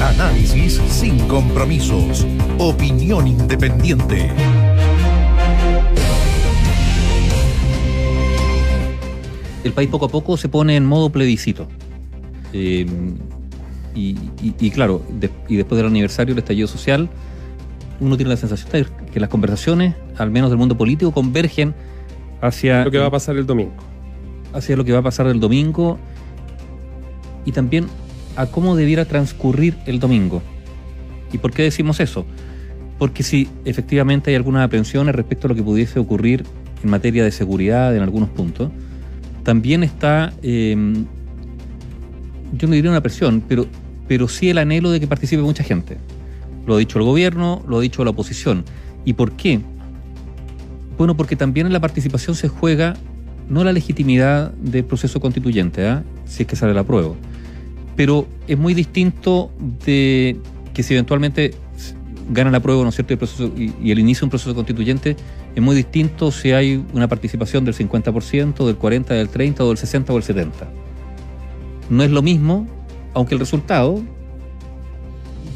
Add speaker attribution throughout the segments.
Speaker 1: Análisis sin compromisos. Opinión independiente.
Speaker 2: El país poco a poco se pone en modo plebiscito. Eh, y, claro, y después del aniversario del estallido social, uno tiene la sensación de que las conversaciones, al menos del mundo político, convergen hacia...
Speaker 3: Lo que va a pasar el domingo.
Speaker 2: Hacia lo que va a pasar el domingo y también a cómo debiera transcurrir el domingo. ¿Y por qué decimos eso? Porque si efectivamente hay algunas aprensiones respecto a lo que pudiese ocurrir en materia de seguridad en algunos puntos, también está, em, yo no diría una presión, pero, pero sí el anhelo de que participe mucha gente. Lo ha dicho el gobierno, lo ha dicho la oposición. ¿Y por qué? Bueno, porque también en la participación se juega no la legitimidad del proceso constituyente, ¿ah? si es que sale la prueba, pero es muy distinto de que si eventualmente gana la prueba, ¿no es cierto? El proceso, y, el inicio de un proceso constituyente es muy distinto si hay una participación del 50%, del 40%, del 30%, o del 60% o del 70%. No es lo mismo, aunque el resultado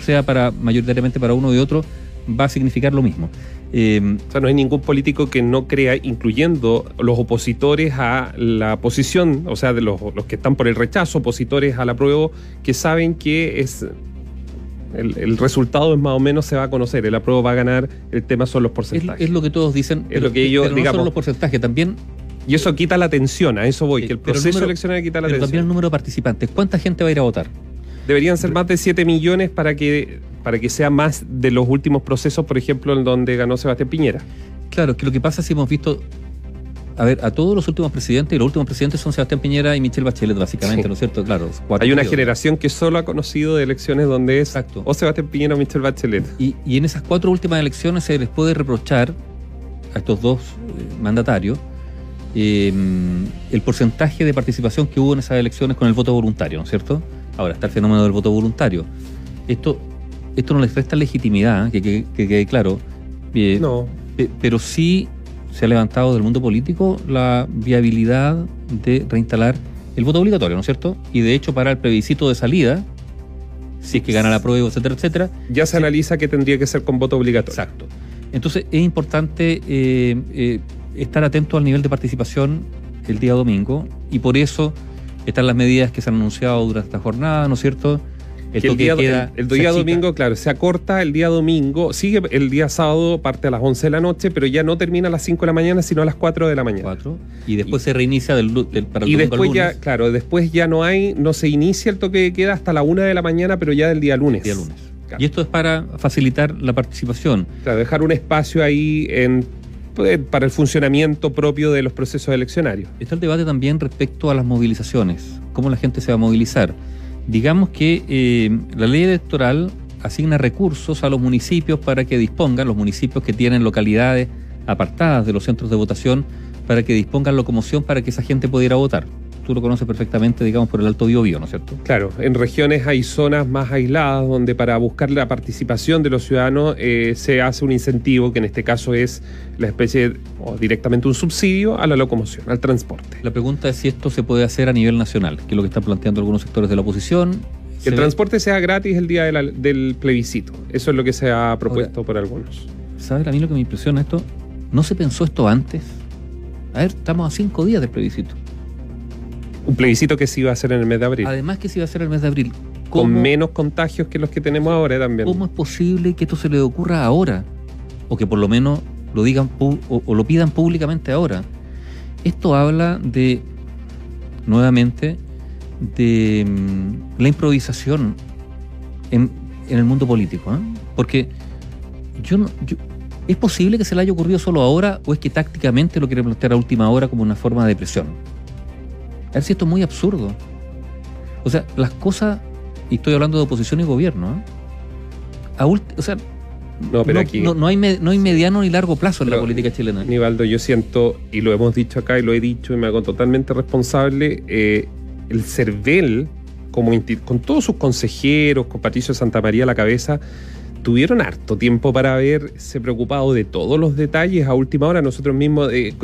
Speaker 2: sea para mayoritariamente para uno y otro, va a significar lo mismo.
Speaker 3: Eh, o sea, no hay ningún político que no crea, incluyendo los opositores a la posición, o sea, de los, que están por el rechazo, opositores a la prueba, que saben que es el, resultado es más o menos se va a conocer, el apruebo va a ganar, el tema son los porcentajes.
Speaker 2: Es, lo que todos dicen,
Speaker 3: es lo que ellos,
Speaker 2: pero
Speaker 3: digamos,
Speaker 2: no los porcentajes, también
Speaker 3: y eso quita la atención, a eso voy, que el proceso eleccionario quita la
Speaker 2: pero. También el número de participantes, ¿cuánta gente va a ir a votar?
Speaker 3: Deberían ser más de 7 millones para que para que sea más de los últimos procesos, por ejemplo, en donde ganó Sebastián Piñera.
Speaker 2: Claro, que lo que pasa es que hemos visto, a ver, a todos los últimos presidentes, y los últimos presidentes son Sebastián Piñera y Michelle Bachelet, básicamente, ¿no es cierto? Claro.
Speaker 3: Hay una generación que solo ha conocido de elecciones donde es Exacto. o Sebastián Piñera o Michelle Bachelet.
Speaker 2: Y, en esas cuatro últimas elecciones se les puede reprochar a estos dos eh, mandatarios eh, el porcentaje de participación que hubo en esas elecciones con el voto voluntario, ¿no es cierto? Ahora está el fenómeno del voto voluntario. Esto esto no les resta legitimidad, que quede claro.
Speaker 3: Eh, no.
Speaker 2: pero sí se ha levantado del mundo político la viabilidad de reinstalar el voto obligatorio, ¿no es cierto? Y de hecho, para el plebiscito de salida, si es que gana la prueba, etcétera, etcétera.
Speaker 3: Ya se, analiza que tendría que ser con voto obligatorio.
Speaker 2: Exacto. Entonces es importante eh, eh, estar atento al nivel de participación el día domingo y por eso están las medidas que se han anunciado durante esta jornada, ¿no es cierto?
Speaker 3: El, día, el, día domingo, claro, se acorta el día domingo, sigue el día sábado, parte a las 11 de la noche, pero ya no termina a las 5 de la mañana, sino a las 4 de la mañana. 4.
Speaker 2: Y después se reinicia del,
Speaker 3: para el Y después ya, claro, después ya no hay, no se inicia el toque de queda hasta la 1 de la mañana, pero ya del día lunes.
Speaker 2: Día lunes. Y esto es para facilitar la participación.
Speaker 3: Claro, dejar un espacio ahí en pues, para el funcionamiento propio de los procesos eleccionarios.
Speaker 2: Está el debate también respecto a las movilizaciones, cómo la gente se va a movilizar digamos que eh, la ley electoral asigna recursos a los municipios para que dispongan, los municipios que tienen localidades apartadas de los centros de votación, para que dispongan locomoción para que esa gente pudiera votar tú lo conoces perfectamente, digamos, por el Alto Biobío, ¿no es cierto?
Speaker 3: Claro, en regiones hay zonas más aisladas donde para buscar la participación de los ciudadanos eh, se hace un incentivo, que en este caso es la especie, o directamente un subsidio a la locomoción, al transporte.
Speaker 2: La pregunta es si esto se puede hacer a nivel nacional, que es lo que están planteando algunos sectores de la oposición.
Speaker 3: Que el transporte sea gratis el día del plebiscito. Eso es lo que se ha propuesto por algunos.
Speaker 2: ¿Sabes a mí lo que me impresiona esto? ¿No se pensó esto antes? A ver, estamos a cinco días del plebiscito.
Speaker 3: Un plebiscito que se iba a hacer en el mes de abril.
Speaker 2: Además que se iba a hacer en el mes de abril.
Speaker 3: Con menos contagios que los que tenemos ahora también.
Speaker 2: ¿Cómo es posible que esto se le ocurra ahora? O que por lo menos lo digan o, lo pidan públicamente ahora. Esto habla de, nuevamente, de mm, la improvisación en, el mundo político. ¿eh? Porque yo no, ¿es posible que se le haya ocurrido solo ahora o es que tácticamente lo quiere plantear a última hora como una forma de presión? Ver si esto es muy absurdo. O sea, las cosas, y estoy hablando de oposición y gobierno, ¿eh? o sea, no, pero aquí, no, hay no hay mediano ni largo plazo en la política chilena.
Speaker 3: Nivaldo, yo siento, y lo hemos dicho acá y lo he dicho y me hago totalmente responsable, eh, el CERVEL, como con todos sus consejeros, con Patricio Santa María a la cabeza, tuvieron harto tiempo para haberse preocupado de todos los detalles a última hora. Nosotros mismos, eh,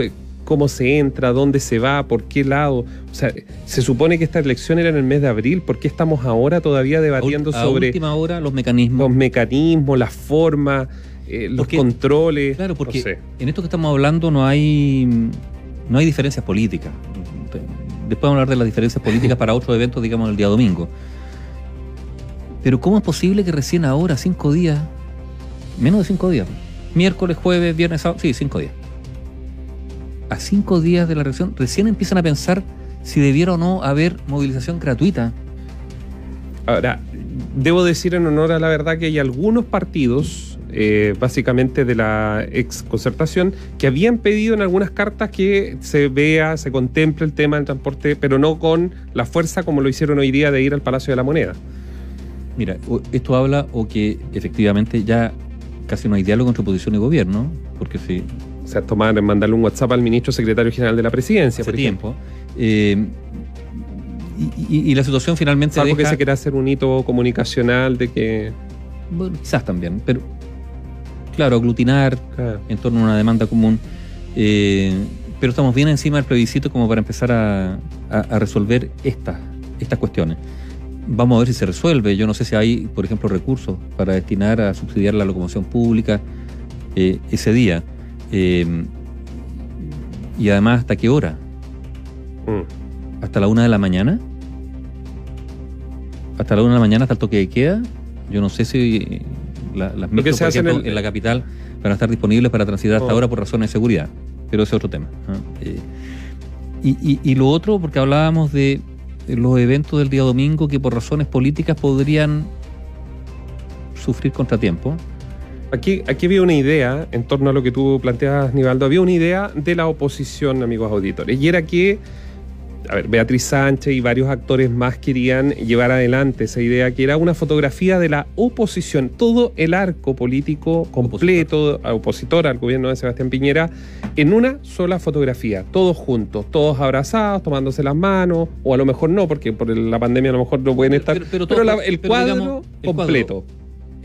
Speaker 3: cómo se entra, dónde se va, por qué lado. O sea, se supone que esta elección era en el mes de abril, ¿por qué estamos ahora todavía debatiendo
Speaker 2: a
Speaker 3: sobre
Speaker 2: última hora los mecanismos.
Speaker 3: los mecanismos, las formas, eh, los
Speaker 2: Porque-
Speaker 3: controles?
Speaker 2: Claro, porque
Speaker 3: No sé.
Speaker 2: en esto que estamos hablando no hay no hay diferencias políticas. Después vamos a hablar de las diferencias políticas para otros eventos, digamos, el día domingo. Pero ¿cómo es posible que recién ahora, cinco días, menos de cinco días, miércoles, jueves, viernes, sábado, sí, cinco días, a cinco días de la elección, recién empiezan a pensar si debiera o no haber movilización gratuita?
Speaker 3: Ahora, debo decir en honor a la verdad que hay algunos partidos, eh, básicamente de la ex concertación, que habían pedido en algunas cartas que se vea, se contemple el tema del transporte, pero no con la fuerza como lo hicieron hoy día de ir al Palacio de la Moneda.
Speaker 2: Mira, esto habla o que efectivamente ya casi no hay diálogo entre oposición y gobierno, porque si
Speaker 3: O sea, tomar, mandarle un WhatsApp al ministro secretario general de la presidencia,
Speaker 2: hace
Speaker 3: por
Speaker 2: tiempo. eh, y, y- y la situación finalmente
Speaker 3: Salvo que
Speaker 2: deja-
Speaker 3: se quiera hacer un hito comunicacional de que.
Speaker 2: bueno, quizás también, pero claro, aglutinar
Speaker 3: claro,
Speaker 2: en torno a una demanda común. eh, pero estamos bien encima del plebiscito como para empezar a, a- a resolver estas, estas cuestiones. Vamos a ver si se resuelve. Yo no sé si hay, por ejemplo, recursos para destinar a subsidiar la locomoción pública eh, ese día. Eh, y además, ¿hasta qué hora?
Speaker 3: mm,
Speaker 2: ¿Hasta la una de la mañana? ¿Hasta la una de la mañana, hasta el toque de queda? Yo no sé si la- las micros, por
Speaker 3: en
Speaker 2: ejemplo,
Speaker 3: el-
Speaker 2: en la capital van a estar disponibles para transitar hasta
Speaker 3: Oh.
Speaker 2: ahora por razones de seguridad. Pero ese es otro tema. Eh, y, y- y lo otro, porque hablábamos de los eventos del día domingo que por razones políticas podrían sufrir contratiempo.
Speaker 3: Aquí, aquí había una idea, en torno a lo que tú planteabas, Nivaldo, había una idea de la oposición, amigos auditores, y era que, a ver, Beatriz Sánchez y varios actores más querían llevar adelante esa idea, que era una fotografía de la oposición, todo el arco político completo, opositor al gobierno de Sebastián Piñera, en una sola fotografía, todos juntos, todos abrazados, tomándose las manos, o a lo mejor no, porque por la pandemia a lo mejor no pueden estar,
Speaker 2: Pero-
Speaker 3: pero,
Speaker 2: pero todo-
Speaker 3: la- el
Speaker 2: pero
Speaker 3: cuadro
Speaker 2: digamos, el cuadro.
Speaker 3: completo.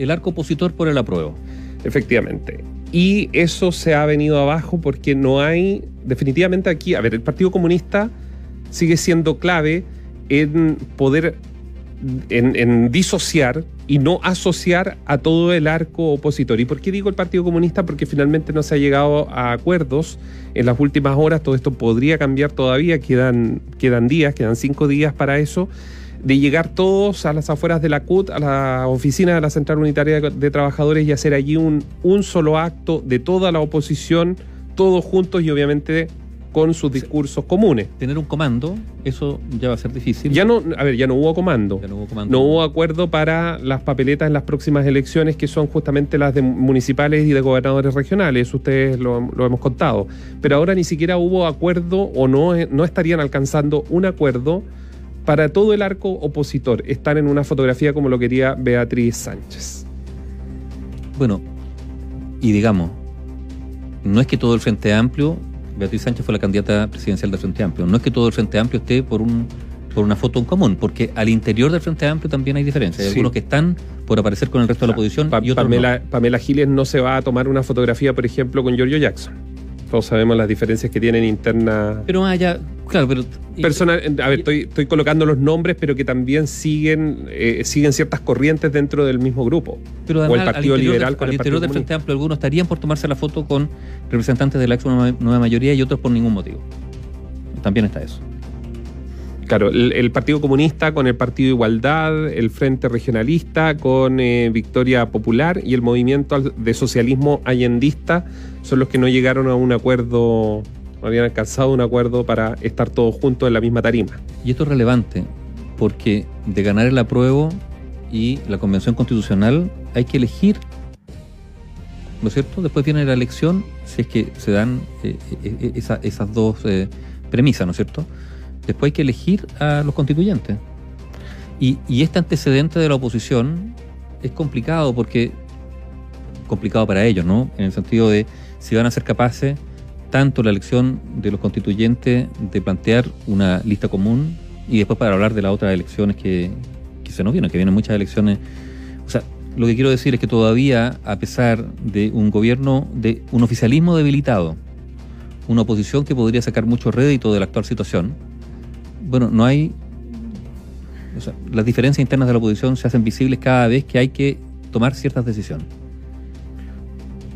Speaker 2: El arco opositor por el apruebo.
Speaker 3: Efectivamente. Y eso se ha venido abajo porque no hay, definitivamente aquí, a ver, el Partido Comunista sigue siendo clave en poder, en, en disociar y no asociar a todo el arco opositor. ¿Y por qué digo el Partido Comunista? Porque finalmente no se ha llegado a acuerdos en las últimas horas, todo esto podría cambiar todavía, quedan, quedan días, quedan cinco días para eso de llegar todos a las afueras de la CUT, a la oficina de la Central Unitaria de, Trabajadores y hacer allí un, un solo acto de toda la oposición, todos juntos y obviamente con sus discursos comunes.
Speaker 2: Tener un comando, eso ya va a ser difícil.
Speaker 3: Ya no, a ver, ya no hubo comando.
Speaker 2: Ya no hubo comando.
Speaker 3: No hubo acuerdo para las papeletas en las próximas elecciones, que son justamente las de municipales y de gobernadores regionales. Ustedes lo, lo hemos contado. Pero ahora ni siquiera hubo acuerdo o no, no estarían alcanzando un acuerdo para todo el arco opositor. Están en una fotografía como lo quería Beatriz Sánchez.
Speaker 2: Bueno, y digamos, no es que todo el Frente Amplio, Beatriz Sánchez fue la candidata presidencial del Frente Amplio, no es que todo el Frente Amplio esté por un por una foto en común, porque al interior del Frente Amplio también hay diferencias. Hay
Speaker 3: Sí.
Speaker 2: algunos que están por aparecer con el resto de la oposición
Speaker 3: Pa-
Speaker 2: y otros
Speaker 3: Pamela, Pamela Giles no se va a tomar una fotografía, por ejemplo, con Giorgio Jackson. Todos sabemos las diferencias que tienen internas.
Speaker 2: no. Pero más allá, claro, pero...
Speaker 3: Personal, a ver, estoy, estoy colocando los nombres, pero que también siguen, eh, siguen ciertas corrientes dentro del mismo grupo.
Speaker 2: pero
Speaker 3: o
Speaker 2: además,
Speaker 3: el
Speaker 2: al
Speaker 3: Partido Liberal
Speaker 2: del-
Speaker 3: con
Speaker 2: al
Speaker 3: el
Speaker 2: interior
Speaker 3: Partido
Speaker 2: del Frente Amplio algunos estarían por tomarse la foto con representantes de la ex nueva mayoría y otros por ningún motivo. También está eso.
Speaker 3: Claro, el, Partido Comunista con el Partido Igualdad, el Frente Regionalista con eh, Victoria Popular y el Movimiento de Socialismo Allendista son los que no llegaron a un acuerdo, no habían alcanzado un acuerdo para estar todos juntos en la misma tarima.
Speaker 2: Y esto es relevante porque de ganar el apruebo y la convención constitucional hay que elegir, ¿no es cierto? Después viene la elección, si es que se dan eh, eh, esa- esas dos premisas, ¿no es cierto? Después hay que elegir a los constituyentes. Y, y este antecedente de la oposición es complicado porque, complicado para ellos, ¿no? En el sentido de si van a ser capaces tanto la elección de los constituyentes de plantear una lista común y después para hablar de las otras elecciones que, que se nos vienen, que vienen muchas elecciones. O sea, lo que quiero decir es que todavía, a pesar de un gobierno, de un oficialismo debilitado, una oposición que podría sacar mucho rédito de la actual situación, bueno, no hay... O sea, las diferencias internas de la oposición se hacen visibles cada vez que hay que tomar ciertas decisiones.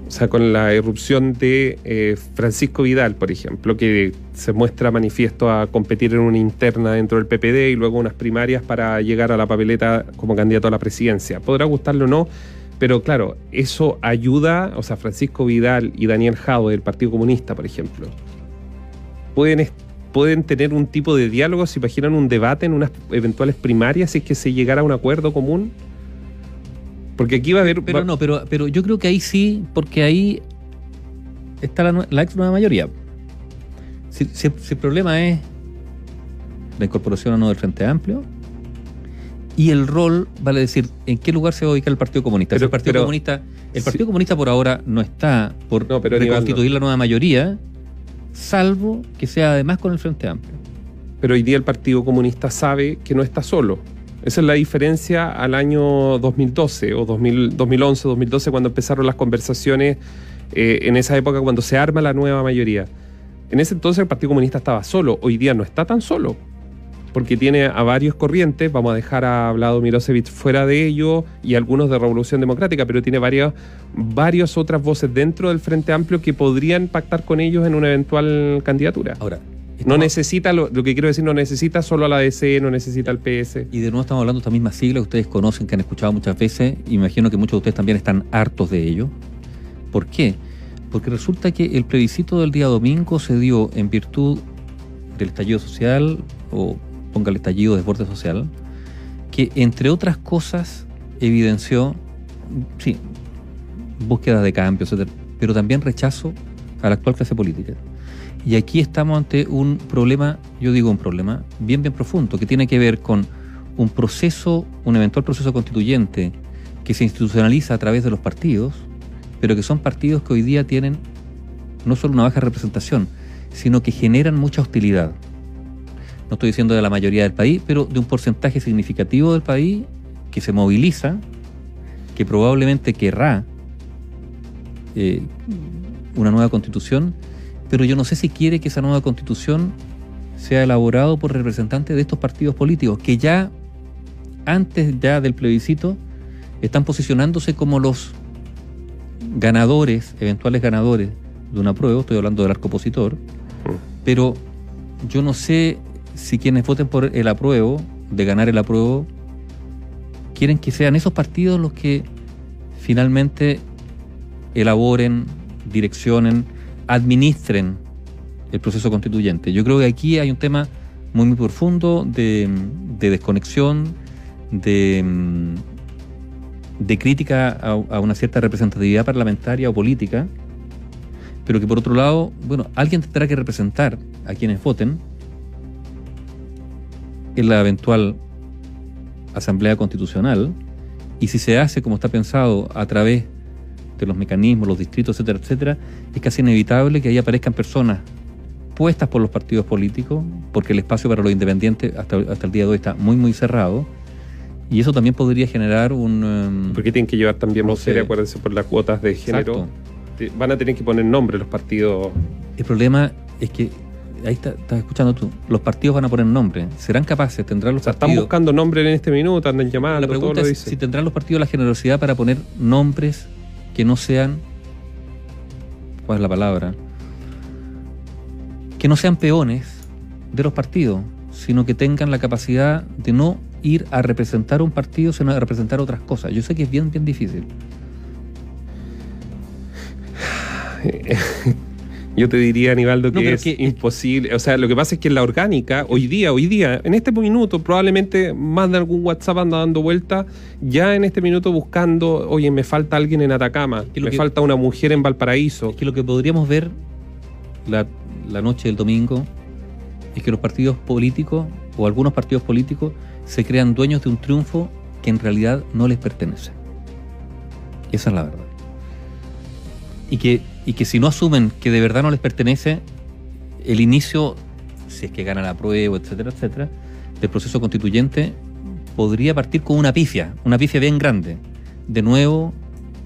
Speaker 3: O sea, con la irrupción de eh, Francisco Vidal, por ejemplo, que se muestra manifiesto a competir en una interna dentro del PPD y luego unas primarias para llegar a la papeleta como candidato a la presidencia. Podrá gustarle o no, pero claro, eso ayuda, o sea, Francisco Vidal y Daniel Jado del Partido Comunista, por ejemplo, pueden, pueden tener un tipo de diálogo, se imaginan un debate en unas eventuales primarias si es que se llegara a un acuerdo común. Porque aquí va a haber.
Speaker 2: Pero no, pero, pero yo creo que ahí sí, porque ahí está la, la ex nueva mayoría. Si, si, si el problema es la incorporación o no del Frente Amplio, y el rol, vale decir, en qué lugar se va a ubicar el Partido Comunista.
Speaker 3: Pero-
Speaker 2: el Partido
Speaker 3: pero-
Speaker 2: Comunista, el Partido
Speaker 3: sí.
Speaker 2: Comunista por ahora no está por
Speaker 3: No, pero
Speaker 2: reconstituir la nueva mayoría, salvo que sea además con el Frente Amplio.
Speaker 3: pero hoy día el Partido Comunista sabe que no está solo. Esa es la diferencia al año 2012 o 2000 2011, 2012, cuando empezaron las conversaciones, eh, en esa época cuando se arma la nueva mayoría. En ese entonces el Partido Comunista estaba solo, hoy día no está tan solo, porque tiene a varios corrientes, vamos a dejar a Vlado Milosevic fuera de ello y algunos de Revolución Democrática, pero tiene varias, varias otras voces dentro del Frente Amplio que podrían pactar con ellos en una eventual candidatura.
Speaker 2: Ahora,
Speaker 3: No necesita, lo, lo que quiero decir, no necesita solo a la DC, no necesita al PS.
Speaker 2: Y de nuevo estamos hablando de esta misma sigla que ustedes conocen, que han escuchado muchas veces, imagino que muchos de ustedes también están hartos de ello. ¿Por qué? Porque resulta que el plebiscito del día domingo se dio en virtud del estallido social, o ponga el estallido de desborde social, que entre otras cosas evidenció, sí, búsqueda de cambios, etcétera, pero también rechazo a la actual clase política. Y aquí estamos ante un problema, yo digo un problema, bien, bien profundo, que tiene que ver con un proceso, un eventual proceso constituyente que se institucionaliza a través de los partidos, pero que son partidos que hoy día tienen no solo una baja representación, sino que generan mucha hostilidad. No estoy diciendo de la mayoría del país, pero de un porcentaje significativo del país que se moviliza, que probablemente querrá eh, una nueva constitución, pero yo no sé si quiere que esa nueva constitución sea elaborado por representantes de estos partidos políticos que ya antes ya del plebiscito están posicionándose como los ganadores, eventuales ganadores de una prueba, estoy hablando del arco opositor, pero yo no sé si quienes voten por el apruebo, de ganar el apruebo, quieren que sean esos partidos los que finalmente elaboren, direccionen, administren el proceso constituyente. Yo creo que aquí hay un tema muy, muy profundo de, de desconexión, de, de crítica a, a una cierta representatividad parlamentaria o política, pero que por otro lado, bueno, alguien tendrá que representar a quienes voten en la eventual asamblea constitucional y si se hace como está pensado a través de los mecanismos, los distritos, etcétera, etcétera, es casi inevitable que ahí aparezcan personas puestas por los partidos políticos, porque el espacio para los independientes hasta, hasta el día de hoy está muy, muy cerrado, y eso también podría generar un... em,
Speaker 3: Porque tienen que llevar también
Speaker 2: No sé.
Speaker 3: acuérdense, por las cuotas de género.
Speaker 2: exacto.
Speaker 3: Van a tener que poner nombre los partidos.
Speaker 2: El problema es que, ahí está, estás escuchando tú, los partidos van a poner nombre, ¿serán capaces, tendrán los
Speaker 3: O sea, están
Speaker 2: partidos...
Speaker 3: buscando nombre en este minuto, andan llamando,
Speaker 2: La
Speaker 3: todo
Speaker 2: pregunta
Speaker 3: lo
Speaker 2: es
Speaker 3: dicen.
Speaker 2: si tendrán los partidos la generosidad para poner nombres que no sean. ¿Cuál es la palabra? Que no sean peones de los partidos, sino que tengan la capacidad de no ir a representar un partido, sino a representar otras cosas. Yo sé que es bien, bien difícil.
Speaker 3: Yo te diría, Aníbaldo,
Speaker 2: No,
Speaker 3: que
Speaker 2: pero
Speaker 3: es
Speaker 2: que-
Speaker 3: imposible. O sea, lo que pasa es que en la orgánica, hoy día, hoy día, en este minuto, probablemente más de algún WhatsApp anda dando vuelta, ya en este minuto buscando, oye, me falta alguien en Atacama,
Speaker 2: que
Speaker 3: me
Speaker 2: que-
Speaker 3: falta una mujer en Valparaíso.
Speaker 2: Es que lo que podríamos ver la, la noche del domingo es que los partidos políticos o algunos partidos políticos se crean dueños de un triunfo que en realidad no les pertenece. Esa es la verdad. Y que, y que si no asumen que de verdad no les pertenece, el inicio, si es que ganan la prueba, etcétera, etcétera, del proceso constituyente podría partir con una pifia, una pifia bien grande. De nuevo,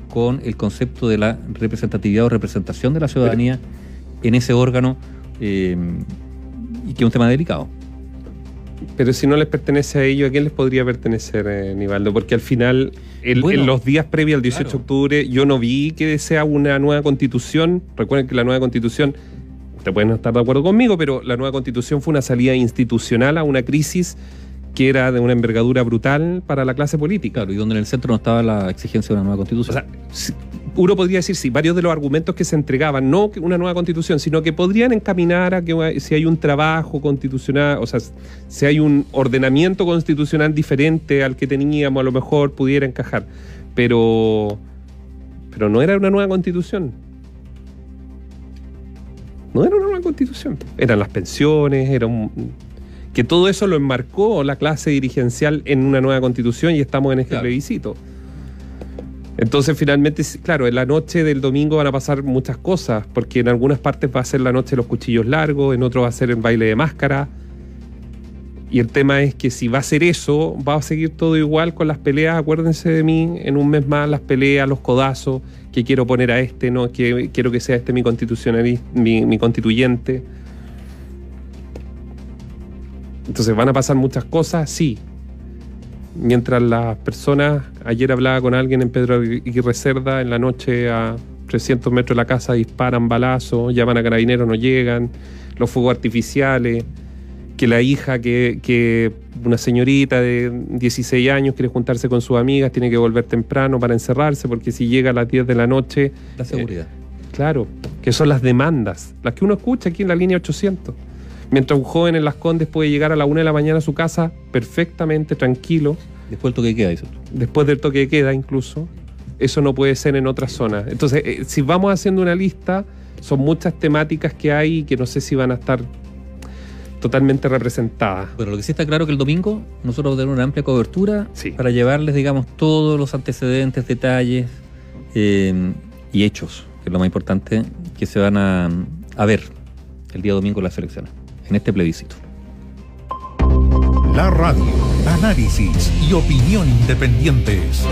Speaker 2: con el concepto de la representatividad o representación de la ciudadanía en ese órgano eh, y que es un tema delicado.
Speaker 3: Pero si no les pertenece a ellos, ¿a quién les podría pertenecer, eh, Nivaldo? Porque al final, el-
Speaker 2: Bueno,
Speaker 3: en los días previos al 18 de octubre, yo no vi que sea una nueva constitución. Recuerden que la nueva constitución, te pueden no estar de acuerdo conmigo, pero la nueva constitución fue una salida institucional a una crisis que era de una envergadura brutal para la clase política.
Speaker 2: Claro, y donde en el centro no estaba la exigencia de una nueva
Speaker 3: O
Speaker 2: constitución.
Speaker 3: sea, si- uno podría decir, sí, varios de los argumentos que se entregaban, no que una nueva constitución, sino que podrían encaminar a que uh, si hay un trabajo constitucional, o sea, si hay un ordenamiento constitucional diferente al que teníamos, a lo mejor pudiera encajar. Pero, pero no era una nueva constitución. No era una nueva constitución. Eran las pensiones, era un- que todo eso lo enmarcó la clase dirigencial en una nueva constitución y estamos en este
Speaker 2: Claro.
Speaker 3: plebiscito. Entonces, finalmente, claro, en la noche del domingo van a pasar muchas cosas, porque en algunas partes va a ser la noche de los cuchillos largos, en otros va a ser el baile de máscara. Y el tema es que si va a ser eso, va a seguir todo igual con las peleas. Acuérdense de mí, en un mes más, las peleas, los codazos, que quiero poner a este, no, que quiero que sea este mi mi, mi constituyente. Entonces, ¿van a pasar muchas cosas? Sí, mientras las personas, ayer hablaba con alguien en Pedro Aguirre Cerda, en la noche a 300 metros de la casa disparan balazos, llaman a carabineros, no llegan, los fuegos artificiales, que la hija, que, que una señorita de 16 años quiere juntarse con sus amigas, tiene que volver temprano para encerrarse, porque si llega a las 10 de la noche,
Speaker 2: la seguridad.
Speaker 3: Claro, que son las demandas, las que uno escucha aquí en la línea 800. Mientras un joven en Las Condes puede llegar a la una de la mañana a su casa perfectamente tranquilo,
Speaker 2: Después el toque de queda, dices tú.
Speaker 3: después del toque de queda incluso, eso no puede ser en otras zonas. Entonces, eh, si vamos haciendo una lista, son muchas temáticas que hay que no sé si van a estar totalmente representadas.
Speaker 2: Pero lo que sí está claro que el domingo nosotros vamos a tener una amplia cobertura
Speaker 3: Sí.
Speaker 2: para llevarles, digamos, todos los antecedentes, detalles eh, y hechos, que es lo más importante, que se van a, a ver el día domingo en las elecciones, en este plebiscito.
Speaker 1: La radio, análisis y opinión independientes.